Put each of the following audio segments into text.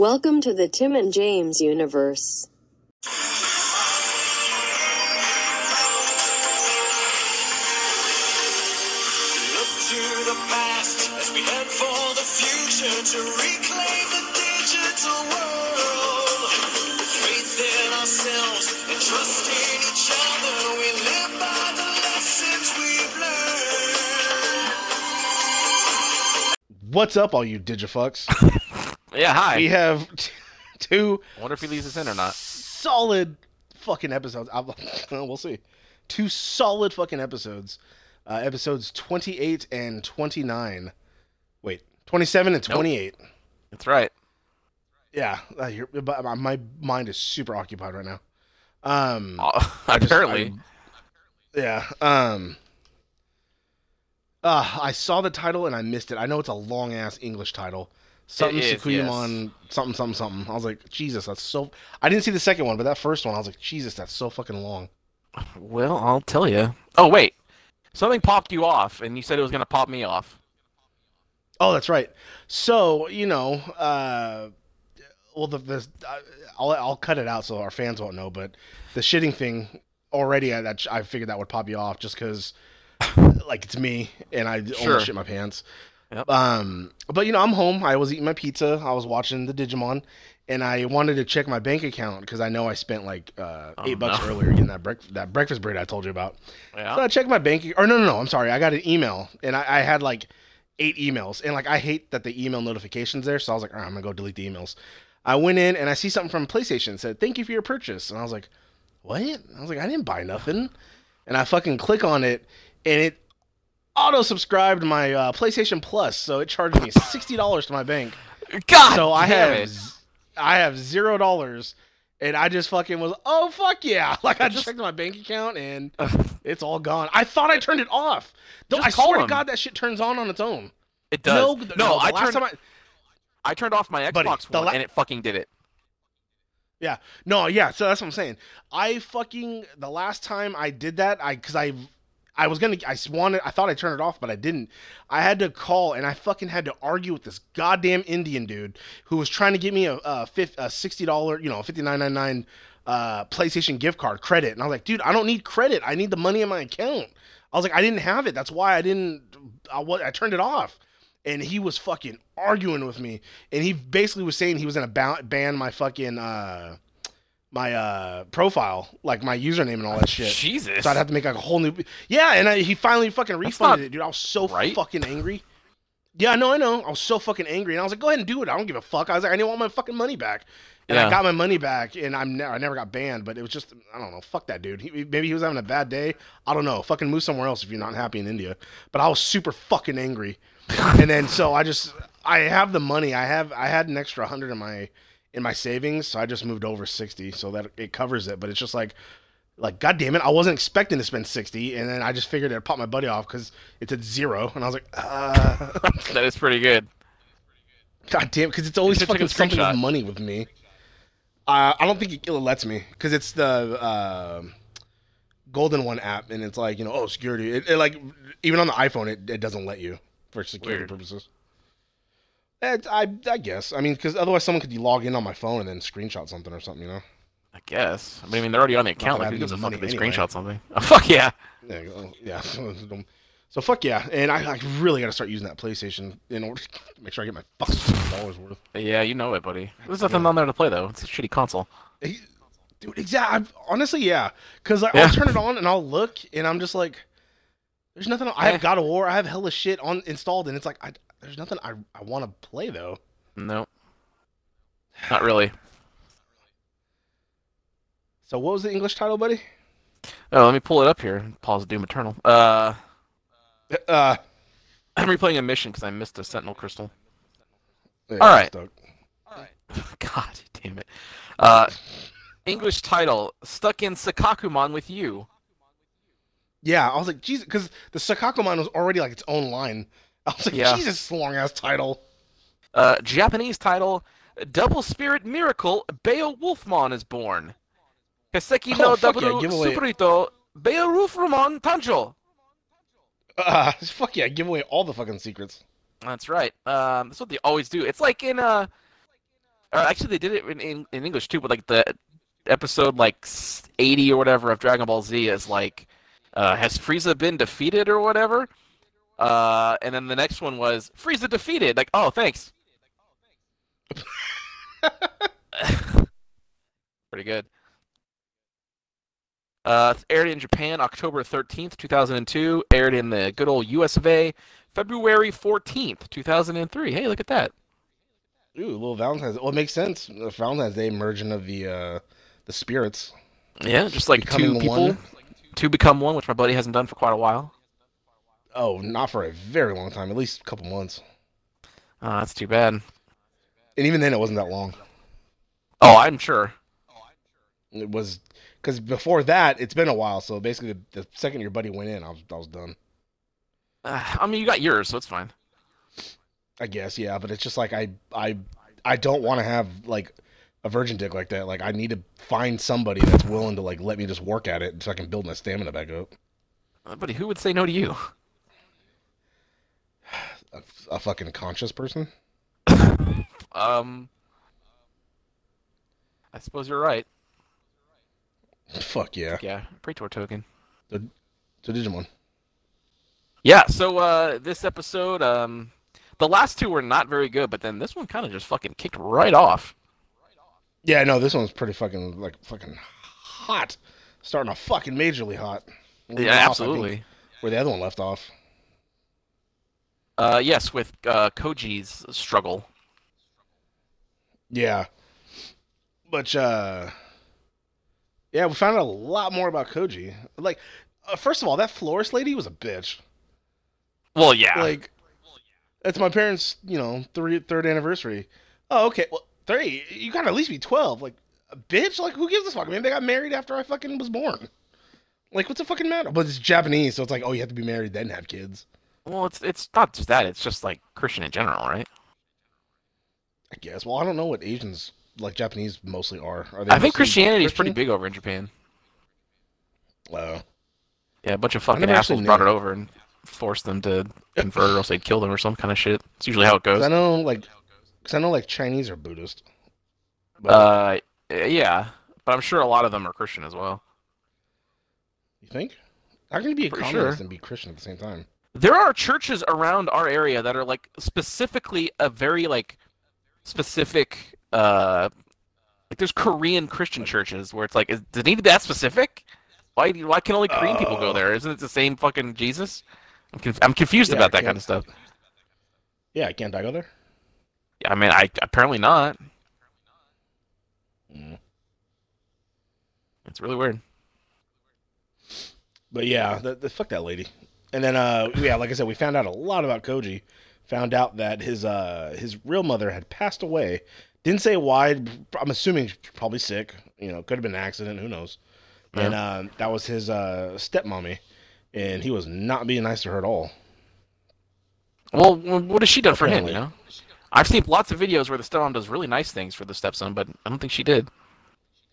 Welcome to the Tim and James universe. Look to the past as we head for the future to reclaim the digital world. With faith in ourselves and trust in each other, we live by the lessons we've learned. What's up, all you digifucks? Yeah, hi. we have t- two I wonder if he leaves us in or not. solid fucking episodes. I'll- well, see. Two solid fucking episodes. Uh, episodes 28 and 29. Wait, 27 and Nope. 28. That's right. Yeah, uh, you're, but my- my mind is super occupied right now. Um, Uh, just- apparently. I- yeah. Um. Uh, I saw the title and I missed it. I know it's a long ass English title. Something is, Sakuyamon, something, something, something. I was like, Jesus, that's so. I didn't see the second one, but that first one, I was like, Jesus, that's so fucking long. Well, I'll tell you. Oh, wait. Something popped you off, and you said it was going to pop me off. Oh, that's right. So you know, uh, well, the, the uh, I'll I'll cut it out so our fans won't know, but the shitting thing already, I, that I figured that would pop you off just because, like, it's me and I Sure. almost shit my pants. Yep. Um, but you know, I'm home. I was eating my pizza. I was watching the Digimon, and I wanted to check my bank account because I know I spent like uh, Oh, eight bucks no. earlier getting that break that breakfast bread I told you about. Yeah. So I checked my bank, or no, no, no. I'm sorry. I got an email, and I, I had like eight emails, and like I hate that the email notifications there. So I was like, all right, I'm gonna go delete the emails. I went in and I see something from PlayStation said, "Thank you for your purchase," and I was like, "What?" I was like, "I didn't buy nothing," and I fucking click on it, and it auto subscribed my uh, PlayStation Plus, so it charged me sixty dollars to my bank. God so I have, it. I have zero dollars. And I just fucking was, oh fuck yeah! Like I Just- checked my bank account and it's all gone. I thought I turned it off. Don't, I swear to him. God, that shit turns on on its own. It does. No, No, no. I turned. I, I turned off my Xbox the One, la- and it fucking did it. Yeah. No, yeah. So that's what I'm saying. I fucking the last time I did that, I because I, I was gonna, I wanted, I thought I turned it off, but I didn't. I had to call and I fucking had to argue with this goddamn Indian dude who was trying to give me a, a, a sixty dollar, you know, fifty nine ninety nine uh PlayStation gift card credit, and I was like, dude, I don't need credit. I need the money in my account. I was like, I didn't have it. That's why I didn't. I I turned it off. And he was fucking arguing with me, and he basically was saying he was gonna ban my fucking uh my uh profile, like my username and all that shit. Jesus. So I'd have to make like a whole new. Yeah, and I, he finally fucking refunded it, dude. I was so right. fucking angry. Yeah, I know, I know. I was so fucking angry, and I was like, "Go ahead and do it. I don't give a fuck." I was like, "I didn't want my fucking money back," and I got my money back, and I'm ne- I never got banned, but it was just I don't know. Fuck that dude. He, maybe he was having a bad day. I don't know. Fucking move somewhere else if you're not happy in India. But I was super fucking angry, and then so I just I have the money. I have I had an extra hundred in my in my savings, so I just moved over sixty so that it covers it. But it's just like like god damn it i wasn't expecting to spend 60 and then i just figured i'd pop my buddy off because it's at zero and i was like uh that is pretty good. god damn because it's always You should take fucking something with money with me uh, i don't think it, it lets me because it's the uh, golden one app and it's like you know oh security it, it like even on the iphone it, it doesn't let you for security Weird. purposes I, I guess i mean because otherwise someone could log in on my phone and then screenshot something or something you know I guess. I mean, they're already on the account. Like, who gives a fuck if they anyway. screenshot something? Oh, fuck yeah. Yeah, oh, yeah. So fuck yeah, and I, I really got to start using that PlayStation in order to make sure I get my fucking dollars worth. Yeah, you know it, buddy. There's nothing on there to play though. It's a shitty console. Dude, exactly. Honestly, yeah, because like, Yeah. I'll turn it on and I'll look, and I'm just like, there's nothing. I Eh. have God of War. I have hella shit on installed, and it's like, I, there's nothing I, I want to play though. No. Not really. So what was the English title, buddy? Oh, let me pull it up here. Pause Doom Eternal. Uh, Uh, I'm replaying a mission because I missed a Sentinel Crystal. yeah, All right. Doug. God damn it. Uh, English title: Stuck in Sakkakumon with you. Yeah, I was like, Jesus, because the Sakkakumon was already like its own line. I was like, Yeah. Jesus, long ass title. Uh, Japanese title: Double Spirit Miracle. Beowolfmon is born. Kaseki no Oh, fuck yeah, Double give. Beowolfmon Tanjo. Uh, fuck yeah, give away all the fucking secrets. That's right. Um, that's what they always do. It's like in uh, Uh, actually, they did it in, in, in English too, but like the episode like 80 or whatever of Dragon Ball Z is like, uh, has Frieza been defeated or whatever? Uh, and then the next one was Frieza defeated. Like, oh, thanks. Pretty good. Uh, aired in Japan October 13th, 2002. Aired in the good old US of A February 14th, 2003. Hey, look at that. Ooh, little Valentine's. Well, it makes sense. The Valentine's Day merging of the uh, the spirits. Yeah, just like two people, one. two become one, which my buddy hasn't done for quite a while. Oh, not for a very long time. At least a couple months. Oh, that's too bad. And even then, it wasn't that long. Oh, I'm sure. It was because before that, it's been a while. So basically, the, the second your buddy went in, I was I was done. Uh, I mean, you got yours, so it's fine. I guess, yeah. But it's just like I I I don't want to have like a virgin dick like that. Like I need to find somebody that's willing to like let me just work at it so I can build my stamina back up. Uh, buddy, who would say no to you? A, a fucking conscious person. Um, I suppose you're right. Fuck yeah. Yeah, Praetor token. So Digimon. Yeah, so uh, this episode, um, the last two were not very good, but then this one kind of just fucking kicked right off. Yeah, no, this one's pretty fucking like fucking hot. Starting off fucking majorly hot. Leaving Yeah, off, I think, absolutely. where the other one left off. Uh, yes, with uh, Koji's struggle. Yeah. But uh yeah, we found out a lot more about Koji. Like uh, first of all, that florist lady was a bitch. Well, yeah. Like it's my parents, you know, three, third anniversary. Oh, okay. Well, three. You gotta at least be twelve. Like, a bitch. Like, who gives a fuck? I mean, they got married after I fucking was born. Like, what's the fucking matter? But it's Japanese, so it's like, oh, you have to be married then have kids. Well, it's it's not just that; it's just like Christian in general, right? I guess. Well, I don't know what Asians like Japanese mostly are. Are they I think Christianity is pretty big over in Japan. Uh, Yeah, a bunch of fucking assholes brought it over and forced them to convert, or else they'd kill them or some kind of shit. It's usually how it goes. I know, like, because I know, like, Chinese are Buddhist. But Uh, yeah, but I'm sure a lot of them are Christian as well. you think? How can you be a communist sure. and be Christian at the same time? There are churches around our area that are like specifically a very like specific uh like there's Korean Christian churches where it's like is, does it need to be that specific? Why why can only Korean people go Oh. there? Isn't it the same fucking Jesus? I'm, conf- I'm confused Yeah, about that kind of stuff. Yeah, can't I go there? Yeah, I mean, I apparently not. Mm. It's really weird. But yeah, the, the fuck that lady. And then uh yeah, like I said, we found out a lot about Koji. Found out that his uh his real mother had passed away. Didn't say why. I'm assuming probably sick. You know, could have been an accident. Who knows? And uh, that was his uh stepmommy, and he was not being nice to her at all. Well, what has she done for him? You know, I've seen lots of videos where the stepmom does really nice things for the stepson, but I don't think she did.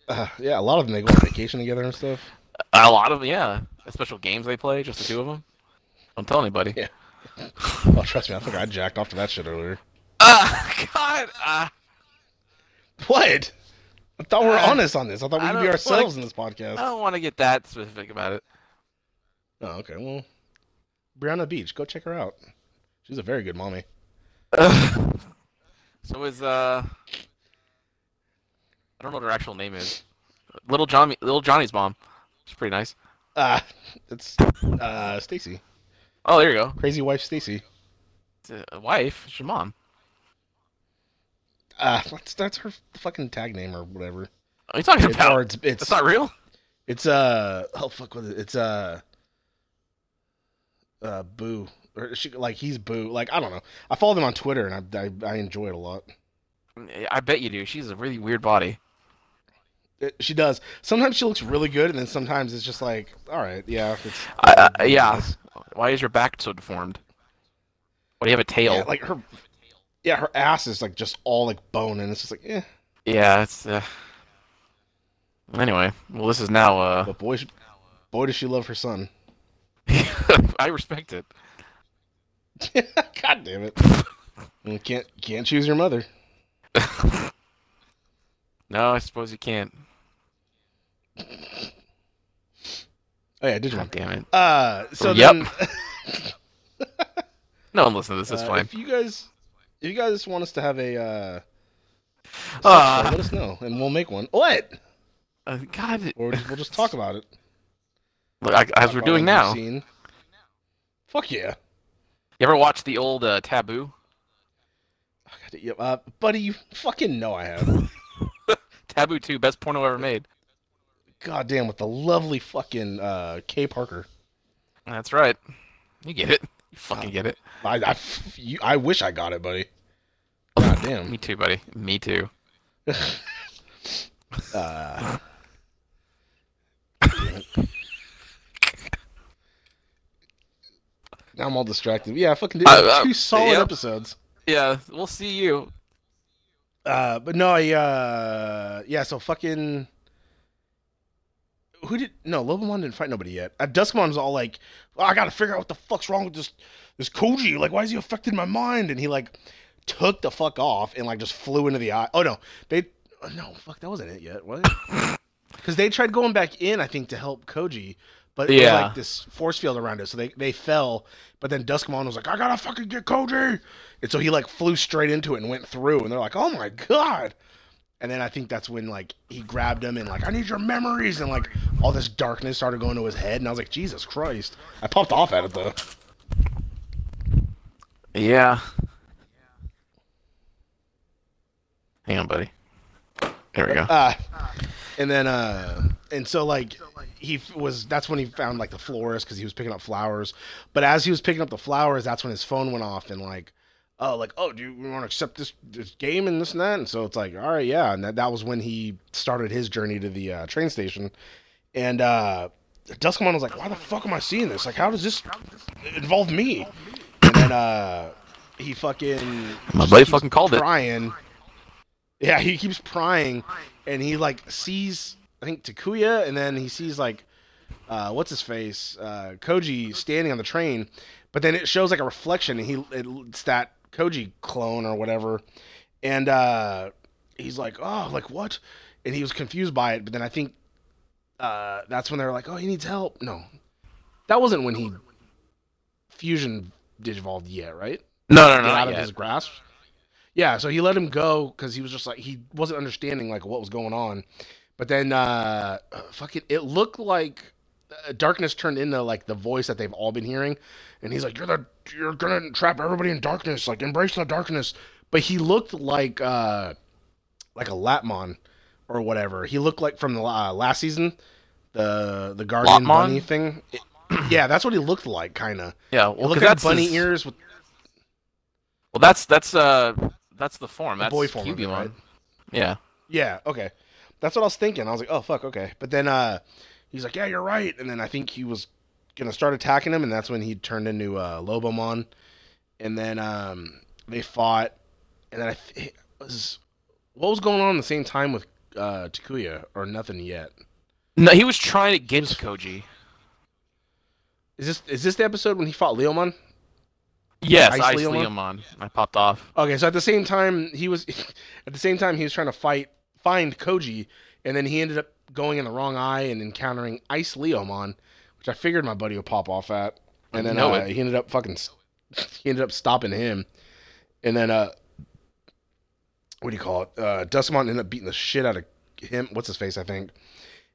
Uh, yeah, a lot of them they go on vacation together and stuff. A lot of them, yeah. Special games they play, just the two of them. Don't tell anybody. Yeah. Oh, trust me, I think I jacked off to that shit earlier. Ah, God. Uh, What? I thought we were Uh, honest on this. I thought we I could be ourselves in this podcast. I don't want to get that specific about it. Oh, okay. Well, Brianna Beach, go check her out. She's a very good mommy. so is uh, I don't know what her actual name is. Little Johnny, Little Johnny's mom. She's pretty nice. Uh, it's uh Stacy, Oh, there you go. crazy wife Stacy. A wife. It's your mom. Uh, that's that's her fucking tag name or whatever. What are you talking It's, about? or it's it's not real. it's uh oh fuck with it? It's uh uh Boo or she like he's Boo like I don't know. I follow them on Twitter and I I, I enjoy it a lot. I bet you do. She's a really weird body. It, she does. Sometimes she looks really good, and then sometimes it's just like, all right, yeah, it's I, I, yeah. Why is your back so deformed? Why do you have a tail? Yeah, like her, yeah, her ass is like just all like bone, and it's just like, eh. Yeah, it's. Uh... Anyway, well, this is now. Uh... But boy, boy, does she love her son. I respect it. God damn it! You can't can't choose your mother. No, I suppose you can't. Oh yeah, Digimon. God damn it. Uh, so Yep. then, No one listen to this. It's uh, fine. if you guys, if you guys want us to have a, uh, Ah. let us know and we'll make one. What? Uh, God, Or we'll just talk about it. look, I, as we're doing now. we've. Fuck yeah. You ever watch the old uh, Taboo? Oh, Uh, buddy, you fucking know I have. Taboo 2, best porno ever made. God damn, with the lovely fucking uh, Kay Parker. That's right. You get it. You fucking get it. I, I, you, I wish I got it, buddy. God damn. Me too, buddy. Me too. Uh, now I'm all distracted. Yeah, I fucking did Uh, uh, two solid yep. episodes. Yeah, we'll see you. Uh, but no, I, uh, yeah, so fucking. Who did no Lobomon didn't fight nobody yet. Uh, Duskmon was all like, oh, "I gotta figure out what the fuck's wrong with this this Koji. Like, why is he affecting my mind?" And he like took the fuck off and like just flew into the eye. Oh no, they oh, no fuck that wasn't it yet. What? Because they tried going back in, I think, to help Koji, but it was like this force field around it, so they they fell. But then Duskmon was like, "I gotta fucking get Koji," and so he like flew straight into it and went through, and they're like, "Oh my god." And then I think that's when like he grabbed him and like I need your memories and like all this darkness started going to his head and I was like Jesus Christ! I popped off at it though. Yeah. Hang on, buddy. There we go. Uh, and then uh, and so like he was that's when he found like the florist because he was picking up flowers. But as he was picking up the flowers, that's when his phone went off and like oh like oh do you want to accept this this game and this and that? And so it's like all right yeah. And that, that was when he started his journey to the uh, train station. And uh Duskmon was like why the fuck am I seeing this? Like how does this involve me? And then uh he fucking My buddy fucking called it. prying. Yeah he keeps prying. And he like sees I think Takuya. And then he sees like uh what's his face? Uh Koji standing on the train. But then it shows like a reflection. And he it's that Koji clone or whatever and uh he's like oh like what and he was confused by it but then I think uh that's when they were like oh he needs help no that wasn't when he fusion digivolved yet right No, no, no, get not out of yet. his grasp. Yeah, so he let him go because he was just like he wasn't understanding like what was going on. But then, uh, fucking, it looked like darkness turned into like the voice that they've all been hearing, and he's like, "You're the you're gonna trap everybody in darkness, like embrace the darkness." But he looked like uh, like a Latmon or whatever. He looked like from the uh, last season, the the guardian Latmon? bunny thing. It- yeah, that's what he looked like, kind of. Yeah, Well, look at bunny his- ears with Well, that's that's uh that's the form. that's the That's boy form. right? Yeah. Yeah, okay. That's what I was thinking. I was like, oh fuck, okay. But then uh he's like, Yeah, you're right. And then I think he was gonna start attacking him and that's when he turned into uh Lobomon. And then um they fought and then I th- was what was going on at the same time with uh Takuya or nothing yet. No, he was trying to get was- Koji. Is this is this the episode when he fought Leomon? Yes, Ice Ice Leomon? Leomon. I popped off. Okay, so at the same time he was at the same time he was trying to fight find Koji and then he ended up going in the wrong eye and encountering Ice Leomon, which I figured my buddy would pop off at. And then uh, he ended up fucking he ended up stopping him. And then uh what do you call it? Uh Dustamon ended up beating the shit out of him. What's his face, I think.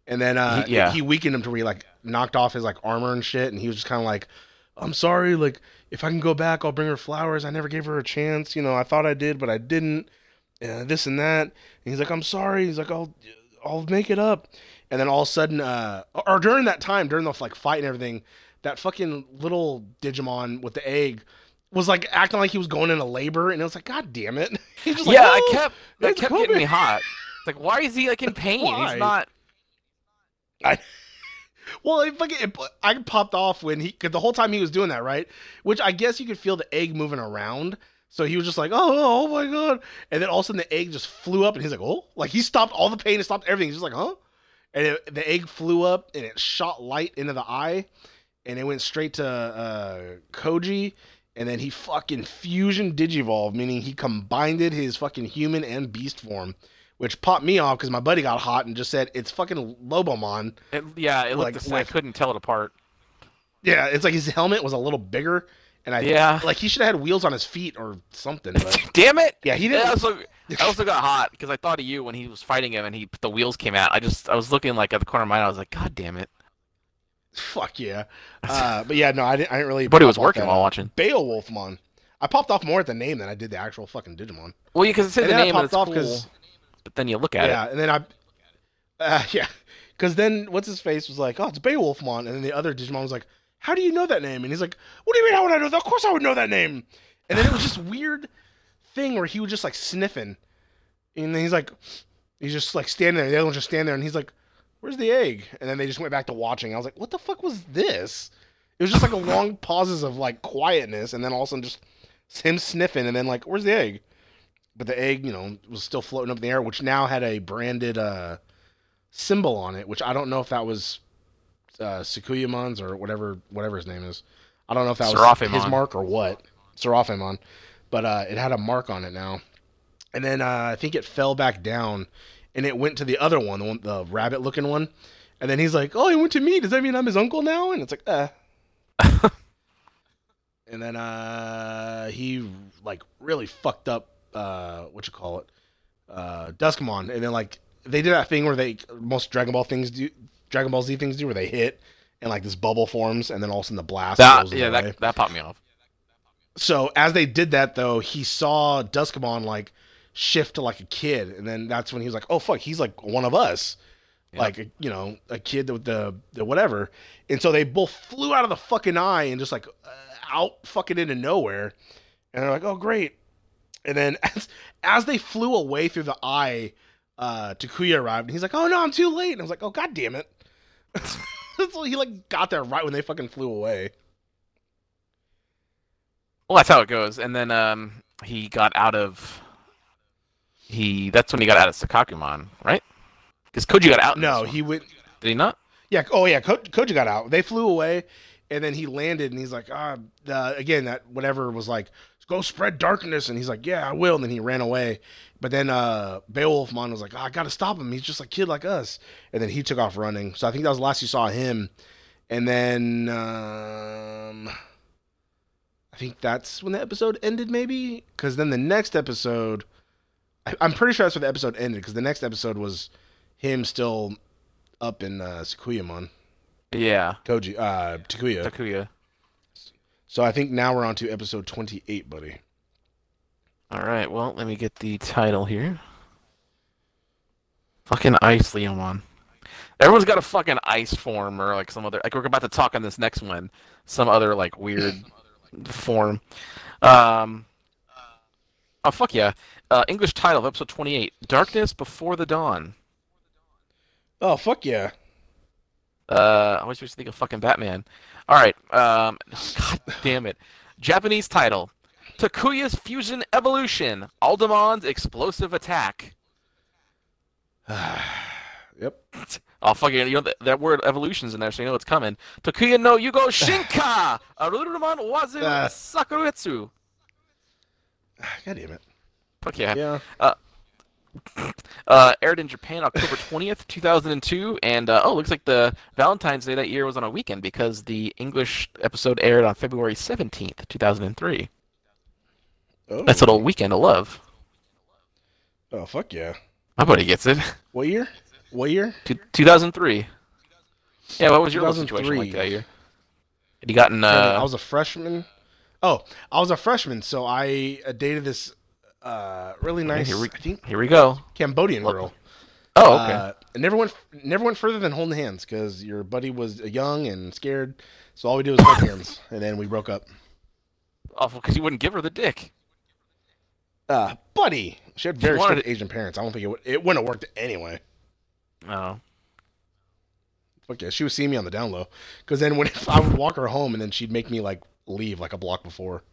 And then uh He- yeah. he weakened him to where he like knocked off his like armor and shit and he was just kind of like I'm sorry, like if I can go back, I'll bring her flowers. I never gave her a chance. You know, I thought I did, but I didn't. Uh, this and that. And he's like, I'm sorry. He's like, I'll, I'll make it up. And then all of a sudden, uh, or during that time, during the like fight and everything, that fucking little Digimon with the egg was like acting like he was going into labor, and it was like, God damn it! Just like, yeah, I "Oh, kept that kept getting me hot. It's like, why is he like in pain? Why? He's not. I. Well, it fucking, it, I popped off when he, the whole time he was doing that, right? Which I guess you could feel the egg moving around. So he was just like, oh, oh my god! And then all of a sudden the egg just flew up, and he's like, oh, like he stopped all the pain and stopped everything. He's just like, huh? And it, the egg flew up and it shot light into the eye, and it went straight to uh, Koji. And then he fucking fusion digivolved, meaning he combined his fucking human and beast form which popped me off because my buddy got hot and just said it's fucking Lobomon. It, yeah, it looked Like, the same. I couldn't tell it apart. Yeah, it's like his helmet was a little bigger, and I Yeah. like he should have had wheels on his feet or something. But Damn it! yeah, he didn't. also, I also got hot because I thought of you when he was fighting him and he the wheels came out. I just I was looking like at the corner of my eye. I was like, God damn it! Fuck yeah. Uh, but yeah, no, I didn't. I didn't really. But he was working while watching. Beowolfmon. I popped off more at the name than I did the actual fucking Digimon. Well, because it said And the I name and it's off cool, but then you look at yeah, it. Yeah, and then I, uh, yeah, because then what's his face was like, oh, it's Beowolfmon, and then the other Digimon was like, how do you know that name? And he's like, what do you mean how would I know that? Of course I would know that name. And then it was just weird thing where he was just like sniffing, and then he's like, he's just like standing there. The other one's just standing there, and he's like, where's the egg? And then they just went back to watching. I was like, what the fuck was this? It was just like a long pauses of like quietness, and then all of a sudden just him sniffing, and then like, where's the egg? But the egg, you know, was still floating up in the air, which now had a branded uh, symbol on it, which I don't know if that was uh, Sukuyamon's or whatever whatever his name is. I don't know if that was his mark or what. Seraphimon. But uh, it had a mark on it now. And then uh, I think it fell back down and it went to the other one, the one the rabbit looking one. And then he's like, Oh, he went to me. Does that mean I'm his uncle now? And it's like, uh And then uh he like really fucked up uh what you call it? Uh Duskmon. And then like they did that thing where they most Dragon Ball things do Dragon Ball Z things do where they hit and like this bubble forms and then all of a sudden the blast That, yeah, away. that that popped me off. So as they did that though, he saw Duskmon like shift to like a kid, and then that's when he was like, "Oh fuck, he's like one of us." Yeah. Like you know, a kid with the, the whatever, and so they both flew out of the fucking eye and just like uh, out fucking into nowhere, and they're like, "Oh great!" And then as as they flew away through the eye, uh, Takuya arrived, and he's like, "Oh no, I'm too late!" And I was like, "Oh god damn it!" so he like got there right when they fucking flew away. Well, that's how it goes. And then um, he got out of he. That's when he got out of Sakkakumon, right? Because Koji got out. No, he went. did he not? Yeah. Oh, yeah. Ko- Koji got out. They flew away, and then he landed, and he's like, ah, uh, again, that whatever was like, go spread darkness, and he's like, yeah, I will, and then he ran away. But then uh, Beowolfmon was like, oh, I gotta stop him. He's just a kid like us, and then he took off running. So I think that was the last you saw him, and then um, I think that's when the episode ended, maybe, because then the next episode. I- I'm pretty sure that's where the episode ended because the next episode was him still up in uh, Sakuyamon, Yeah, Koji, uh, Takuya. Takuya. So I think now we're on to episode 28, buddy. All right. Well, let me get the title here. Fucking ice, Leomon. Everyone's got a fucking ice form or like some other. Like we're about to talk on this next one. Some other like weird form. Um. Oh fuck yeah! Uh, English title of episode twenty-eight: Darkness Before the Dawn. Oh fuck yeah! Uh, I always used to think of fucking Batman. All right. Um, God damn it. Japanese title: Takuya's Fusion Evolution. Aldamon's Explosive Attack. yep. Oh fucking! You know that, that word evolution's in there, so you know it's coming. Takuya no Yugo Shinka. Arurumon Wazu Ah. Sakuretsu. God damn it. Fuck yeah. Yeah. Uh, aired in Japan October 20th, 2002, and uh, oh, looks like the Valentine's Day that year was on a weekend because the English episode aired on February 17th, 2003. Oh. That's a little weekend of love. Oh fuck yeah. My buddy gets it. What year? What year? Two- 2003. Yeah, what was your little situation like that year? Had you gotten I uh? was a freshman. Oh, I was a freshman, so I uh, dated this uh, really nice, here we- I think, Here we go. Cambodian Look- girl. Oh, okay. Uh, never went never went further than holding hands because your buddy was young and scared. So all we did was hold hands, and then we broke up. Awful because you wouldn't give her the dick. Uh, buddy, she had very wanted Asian parents. I don't think it would, it wouldn't have worked anyway. Oh. Fuck yeah, she would see me on the down low. Because then when I would walk her home, and then she'd make me like leave like a block before.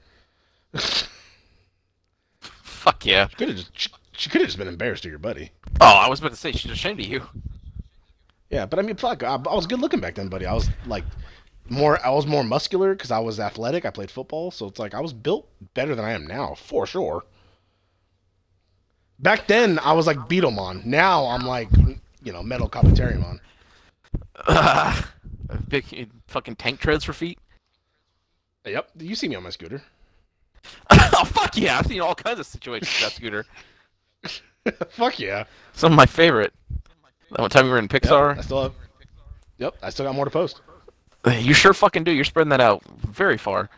Fuck yeah. She Could have just she, she could have just been embarrassed to your buddy. Oh, I was about to say she's ashamed of you. Yeah, but I mean, fuck, I, I was good looking back then, buddy. I was like more, I was more muscular because I was athletic. I played football, so it's like I was built better than I am now, for sure. Back then, I was like Beetlemon. Now I'm like, you know, Metal Kabuterimon. Uh, big fucking tank treads for feet. Yep, you see me on my scooter. oh fuck yeah! I've seen all kinds of situations with that scooter. Fuck yeah. Some of my favorite. That one time we were in Yep, Pixar. I still have. Yep, I still got more to post. You sure fucking do. You're spreading that out very far.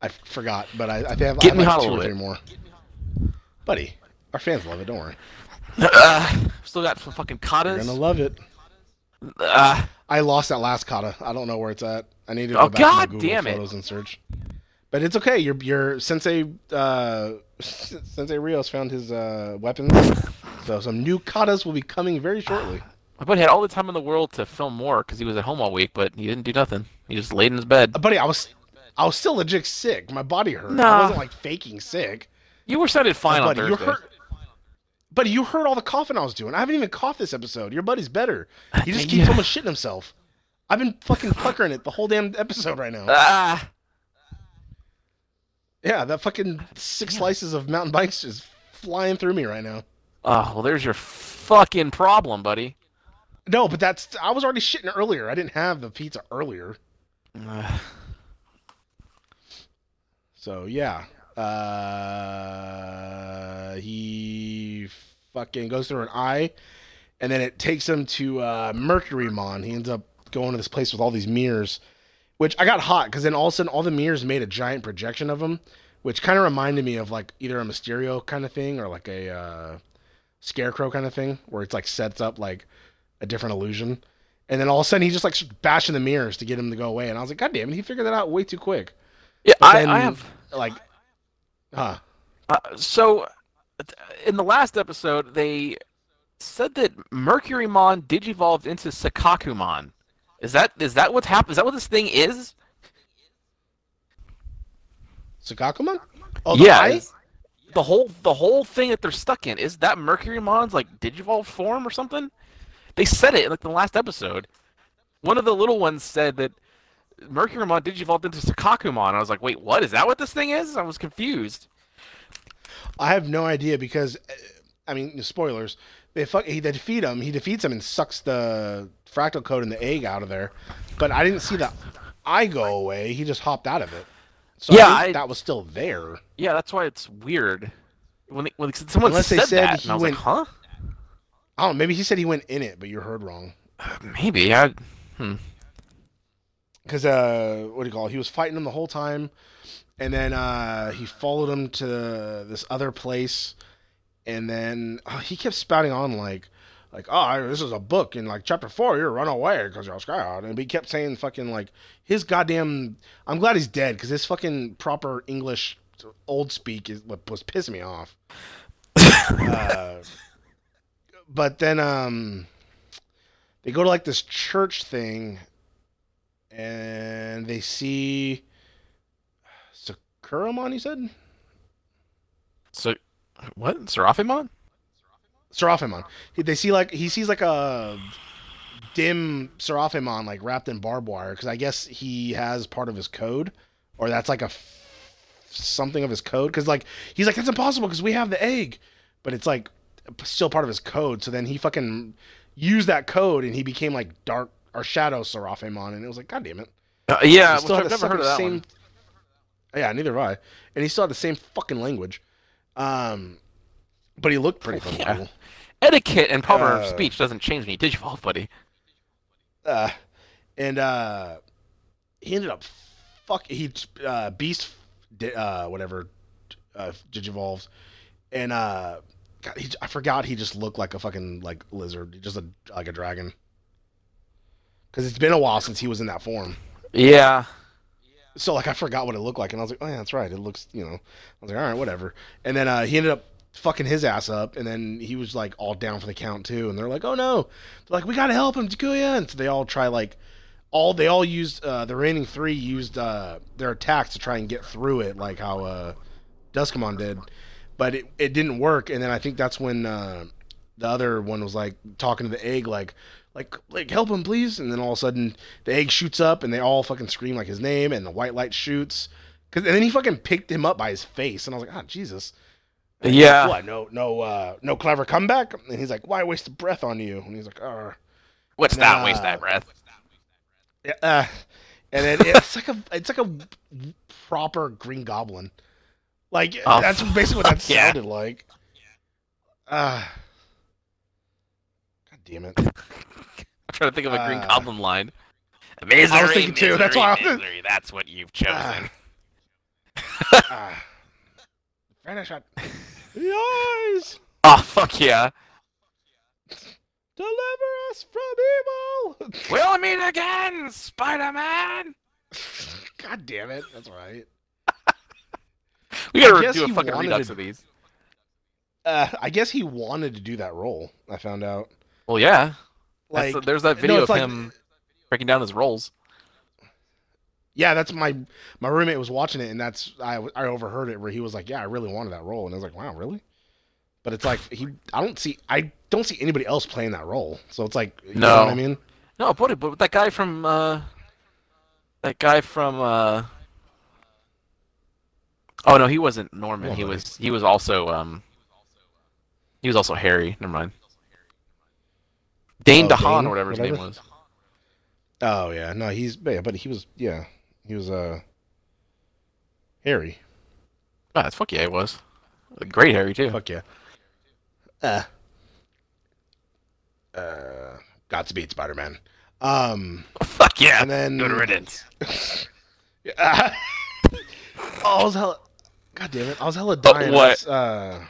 I forgot, but I, I think I have, Get I me have hot like a two or little three more. Buddy, our fans love it. Don't worry. Uh, still got some fucking katas. You're gonna love it. Uh, I lost that last kata. I don't know where it's at. I need to go Oh, back to God Google damn it. Photos and search. But it's okay. Your your Sensei uh, Sensei Rios found his uh, weapons. So some new katas will be coming very shortly. my buddy had all the time in the world to film more because he was at home all week, but he didn't do nothing. He just laid in his bed. Uh, buddy, I was I was still legit sick. My body hurt. I wasn't like faking sick. You were sounded fine on buddy, you Thursday. heard. Buddy, you heard all the coughing I was doing. I haven't even coughed this episode. Your buddy's better. He just keeps Yeah. almost shitting himself. I've been fucking puckering it the whole damn episode right now. Ah, Yeah, that fucking six slices of mountain bikes just flying through me right now. oh well, there's your fucking problem, buddy. No, but that's I was already shitting earlier. I didn't have the pizza earlier. Uh, So yeah. Uh he fucking goes through an eye and then it takes him to uh Mercurymon. He ends up going to this place with all these mirrors. Which I got hot because then all of a sudden all the mirrors made a giant projection of him, which kind of reminded me of like either a Mysterio kind of thing or like a uh, Scarecrow kind of thing, where it's like sets up like a different illusion. And then all of a sudden he just like bashing the mirrors to get him to go away, and I was like, God damn it, he figured that out way too quick. yeah, I, then, I have. like, huh? Uh, so, in the last episode, they said that Mercurymon digivolved into Sakkakumon. Is that is that what's happened? Is that what this thing is? Sakkakumon? Oh, the yeah. eye? The whole the whole thing that they're stuck in is that Mercurymon's like digivolved form or something. They said it in like the last episode. One of the little ones said that Mercurymon digivolved into Sakkakumon. I was like, wait, what? Is that what this thing is? I was confused. I have no idea because, uh, I mean, spoilers. They fuck. He they defeat him. He defeats him and sucks the fractal code and the egg out of there. But I didn't see the eye go away. He just hopped out of it. So Yeah, I I- that was still there. Yeah, that's why it's weird. When, they, when someone Unless they said, said that, he and I was went- like, huh? I don't know. Maybe he said he went in it, but you heard wrong. Maybe. I, Because uh, what do you call it? He was fighting him the whole time, and then uh, he followed him to this other place, and then uh, he kept spouting on like, like, oh, this is a book in like chapter four. You're run away because you're scared, and he kept saying fucking like his goddamn. I'm glad he's dead because his fucking proper English old speak is what was pissing me off. uh, but then um, they go to like this church thing and they see Sakuramon, he said? so, what? Seraphimon? Seraphimon. They see like he sees like a dim Seraphimon like wrapped in barbed wire because I guess he has part of his code, or that's like a f- something of his code. Because like he's like that's impossible because we have the egg, but it's like still part of his code. So then he fucking used that code and he became like dark or shadow Seraphimon, and it was like God damn it. Uh, yeah, which I've never heard of that same- one. Yeah, neither have I. And he still had the same fucking language. Um, but he looked pretty fucking Yeah. cool. Etiquette and proper Uh, speech doesn't change when you digivolve, buddy. Uh, and uh, he ended up fuck. He uh, beast uh whatever uh digivolves, and uh, God, he, I forgot he just looked like a fucking like lizard, just a like a dragon. Because it's been a while since he was in that form. Yeah. so like I forgot what it looked like, and I was like, oh yeah, that's right. It looks, you know, I was like, all right, whatever. And then uh, he ended up fucking his ass up, and then he was like all down for the count too. And they're like, oh no, they're like we gotta help him, Takuya. And so they all try like all they all used uh, the remaining three used uh, their attacks to try and get through it, like how uh, Duskamon did, but it it didn't work. And then I think that's when uh, the other one was like talking to the egg, like. Like, like, help him, please! And then all of a sudden, the egg shoots up, and they all fucking scream like his name, and the white light shoots. Cause, and then he fucking picked him up by his face, and I was like, ah, Jesus. And like, Yeah. what? No, no, uh, no clever comeback. And he's like, "Why waste a breath on you?" And he's like, "Oh, What's that? Waste that breath. yeah." Uh, and then it's like a, it's like a proper Green Goblin. Like Oh, that's basically what that yeah. sounded like. Uh, damn it! I'm trying to think of a Green Uh, Goblin line. Misery, thinking too, that's misery, why I was- misery, That's what you've chosen. Ah. Finish it. Yes. oh fuck yeah! Deliver us from evil. We'll meet again, Spider-Man. God damn it! That's right. We gotta I guess do a fucking wanted redux to- of these. Uh, I guess he wanted to do that role. I found out. Well, yeah. Like, That's- there's that video it's of like- him breaking down his rolls. yeah, that's my my roommate was watching it, and that's I I overheard it where he was like, "Yeah, I really wanted that role," and I was like, "Wow, really?" But it's like he, I don't see, I don't see anybody else playing that role. So it's like, you know No. what I mean? No, but but that guy from uh, that guy from uh. Oh no, he wasn't Norman. Oh, he was he was also um. He was also Harry. Never mind. Dane Oh, DeHaan Dane, or whatever his name was. Oh yeah, no, he's yeah, but he was yeah, he was uh Harry. Ah, that's fuck yeah, it was. Great Harry too. Fuck yeah. Uh. Uh, Godspeed, Spider Man. Um, Fuck yeah. and then Good riddance. Yeah. oh, I was hella. God damn it! I was hella dying. I what? was, Uh,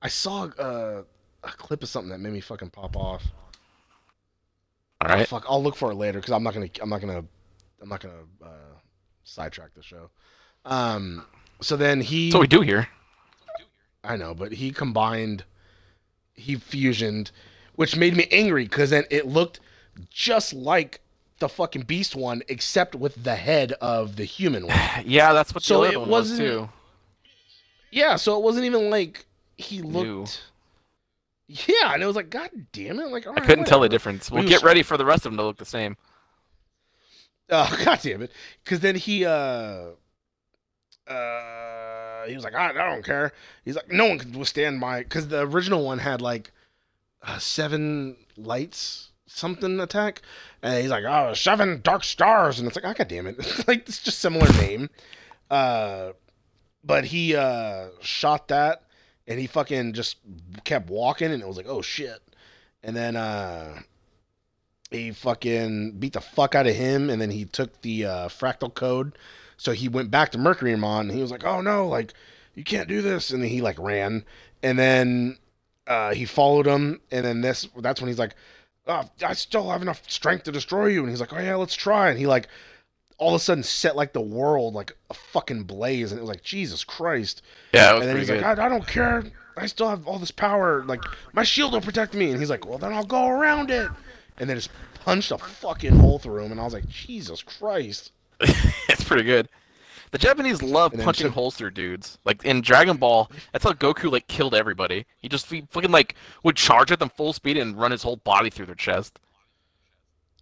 I saw uh, a clip of something that made me fucking pop off. All Oh, fuck, I'll look for it later because I'm not gonna. I'm not gonna. I'm not gonna uh, sidetrack the show. Um. So then he. So what we do here. I know, but he combined, he fusioned, which made me angry because then it looked just like the fucking beast one, except with the head of the human one. Yeah, that's what So the it other one was too. yeah, so it wasn't even like he looked. New. Yeah, and it was like, God damn it! Like, I right, couldn't tell the difference. We We'll was- get ready for the rest of them to look the same. Oh, God damn it! Because then he, uh, uh, he was like, I, I don't care. He's like, no one can withstand my. Because the original one had like uh, seven lights something attack, and he's like, oh, seven dark stars, and it's like, oh, God damn it! like it's just similar name. Uh, but he uh shot that, and he fucking just kept walking, and it was like, oh shit, and then uh he fucking beat the fuck out of him, and then he took the uh, fractal code. So he went back to Mercurymon, and he was like, "Oh no, like you can't do this," and then he like ran, and then uh, he followed him, and then this that's when he's like, oh, "I still have enough strength to destroy you," and he's like, "Oh yeah, let's try," and he like all of a sudden set like the world like a fucking blaze, and it was like Jesus Christ, Yeah, it was and then he's good. like, I, I don't care. I still have all this power. Like, my shield will protect me. And he's like, well, then I'll go around it. And then just punched a fucking hole through him. And I was like, Jesus Christ. it's pretty good. The Japanese love punching took- holes through dudes. Like in Dragon Ball, that's how Goku like killed everybody. He just he fucking like would charge at them full speed and run his whole body through their chest.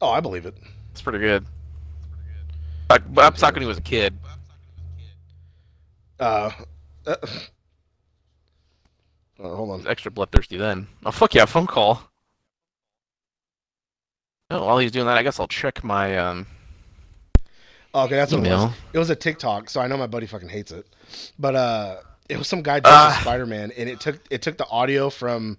Oh, I believe it. It's pretty good. Like, but I'm talking when he was a kid. Uh, uh, uh, hold on. extra bloodthirsty then. Oh fuck yeah, phone call. Oh, while he's doing that, I guess I'll check my um Oh, okay, that's what it was. It was a TikTok, so I know my buddy fucking hates it. But uh, it was some guy dressed Ah. as Spider Man, and it took it took the audio from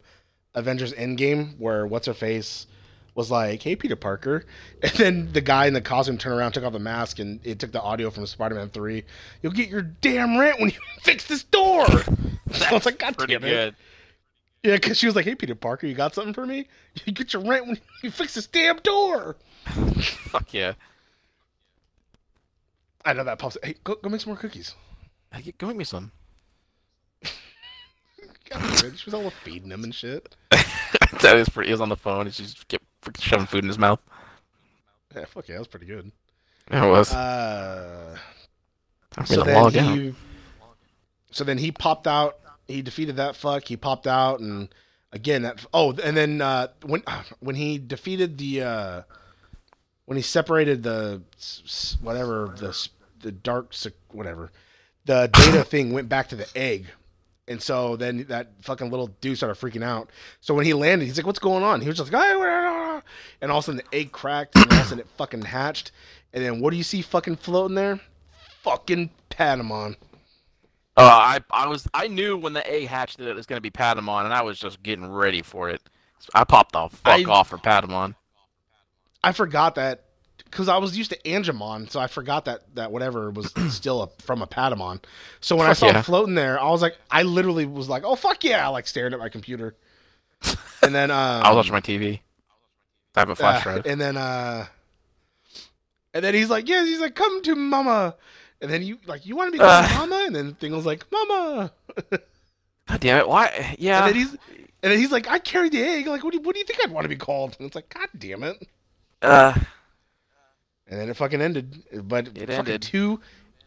Avengers Endgame, where what's her face was like, "Hey, Peter Parker," and then the guy in the costume turned around, took off the mask, and it took the audio from Spider Man Three. You'll get your damn rent when you fix this door. so I was like, God Pretty damn it. good. Yeah, because she was like, "Hey, Peter Parker, you got something for me? You get your rent when you fix this damn door." Fuck yeah. I know that pops. Hey, go go make some more cookies. Hey, Go make me some. God, she was all feeding him and shit. that is pretty. He was on the phone. and She's just kept shoving food in his mouth. Yeah, fuck yeah, that was pretty good. Yeah, it was. Uh, so then log out. he, so then he popped out. He defeated that fuck. He popped out, and again that. Oh, and then uh, when when he defeated the uh, when he separated the whatever the the dark whatever the data thing went back to the egg, And so then that fucking little dude started freaking out. So when he landed, he's like, "What's going on?" He was just like, "Ah," and all of a sudden the egg cracked, and all of a sudden it fucking hatched. And then what do you see fucking floating there? Fucking Patamon. Uh, I I was I knew when the egg hatched that it was gonna be Patamon, and I was just getting ready for it. I popped the fuck I- off for Patamon. I forgot that because I was used to Angemon, so I forgot that that whatever was still a, from a Patamon. So when I saw yeah. him floating there, I was like, I literally was like, "Oh fuck yeah!" Like staring at my computer. And then um, I was watching my TV. I have a flash uh, drive. and then uh, and then he's like, "Yes," he's like, "Come to mama." And then you like, "You want to be called Uh. mama?" And then Thing was like, "Mama." God damn it! Why? Yeah. And then he's and then he's like, "I carried the egg." Like, what do you, what do you think I'd want to be called? And it's like, "God damn it!" uh, And then it fucking ended. But It fucking ended. two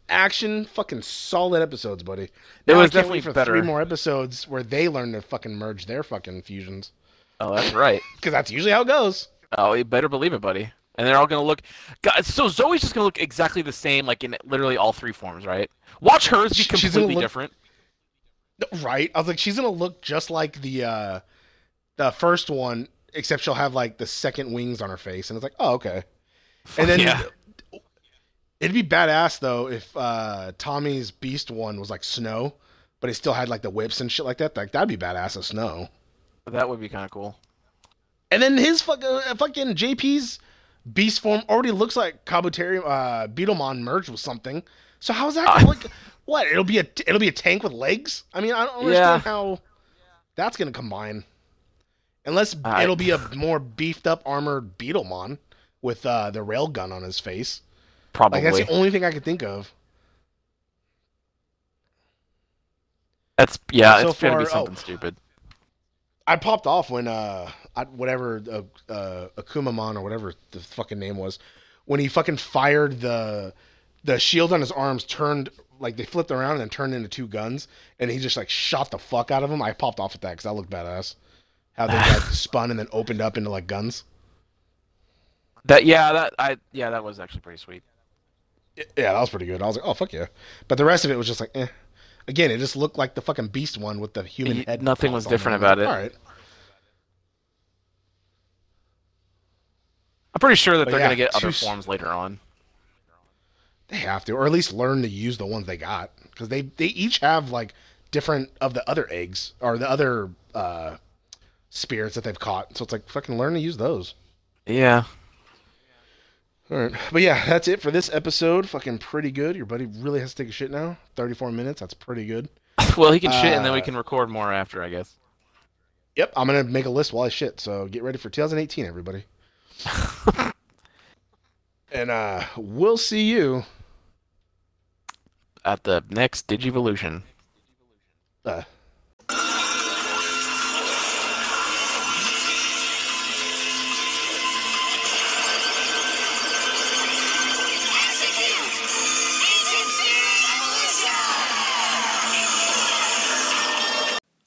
action fucking solid episodes, buddy. It was definitely for better. three more episodes where they learn to fucking merge their fucking fusions. oh, that's right. Because that's usually how it goes. Oh, you better believe it, buddy. And they're all gonna look. God, so Zoe's just gonna look exactly the same, like in literally all three forms, right? Watch hers be she's completely look- different. Right? I was like, she's gonna look just like the uh the first one, except she'll have like the second wings on her face, and it's like, oh okay. And then yeah, it'd be badass though if uh Tommy's Beast one was like snow, but it still had like the whips and shit like that. Like that'd be badass as snow. that would be kind of cool. And then his uh, fucking JP's beast form already looks like Kabuteria, uh, Beetlemon merged with something. So how's that I- look? What? It'll be a it'll be a tank with legs. I mean, I don't understand Yeah. how that's gonna combine. Unless I- it'll be a more beefed up armored Beetlemon with uh, the rail gun on his face. Probably. Like that's the only thing I could think of. That's yeah. So it's gonna be oh. something stupid. I popped off when uh I, whatever uh, uh Akumamon or whatever the fucking name was when he fucking fired the the shield on his arms turned like they flipped around and then turned into two guns and he just like shot the fuck out of him. I popped off at that because that looked badass. How they like spun and then opened up into like guns. That yeah. That I yeah. That was actually pretty sweet. Yeah, that was pretty good. I was like, oh fuck yeah. But the rest of it was just like, eh. Again, it just looked like the fucking beast one with the human head. nothing was different about it. All right. I'm pretty sure that But they're yeah, gonna get other forms later on. They have to, or at least learn to use the ones they got, because they they each have like different of the other eggs or the other uh, spirits that they've caught. So it's like fucking learn to use those. Yeah. All right, but yeah, that's it for this episode. Fucking pretty good. Your buddy really has to take a shit now. Thirty-four minutes. That's pretty good. well, he can shit, and then we Uh, can record more after, I guess. Yep, I'm gonna make a list while I shit. So get ready for 2018, everybody. and uh, we'll see you. At the next Digivolution. Uh,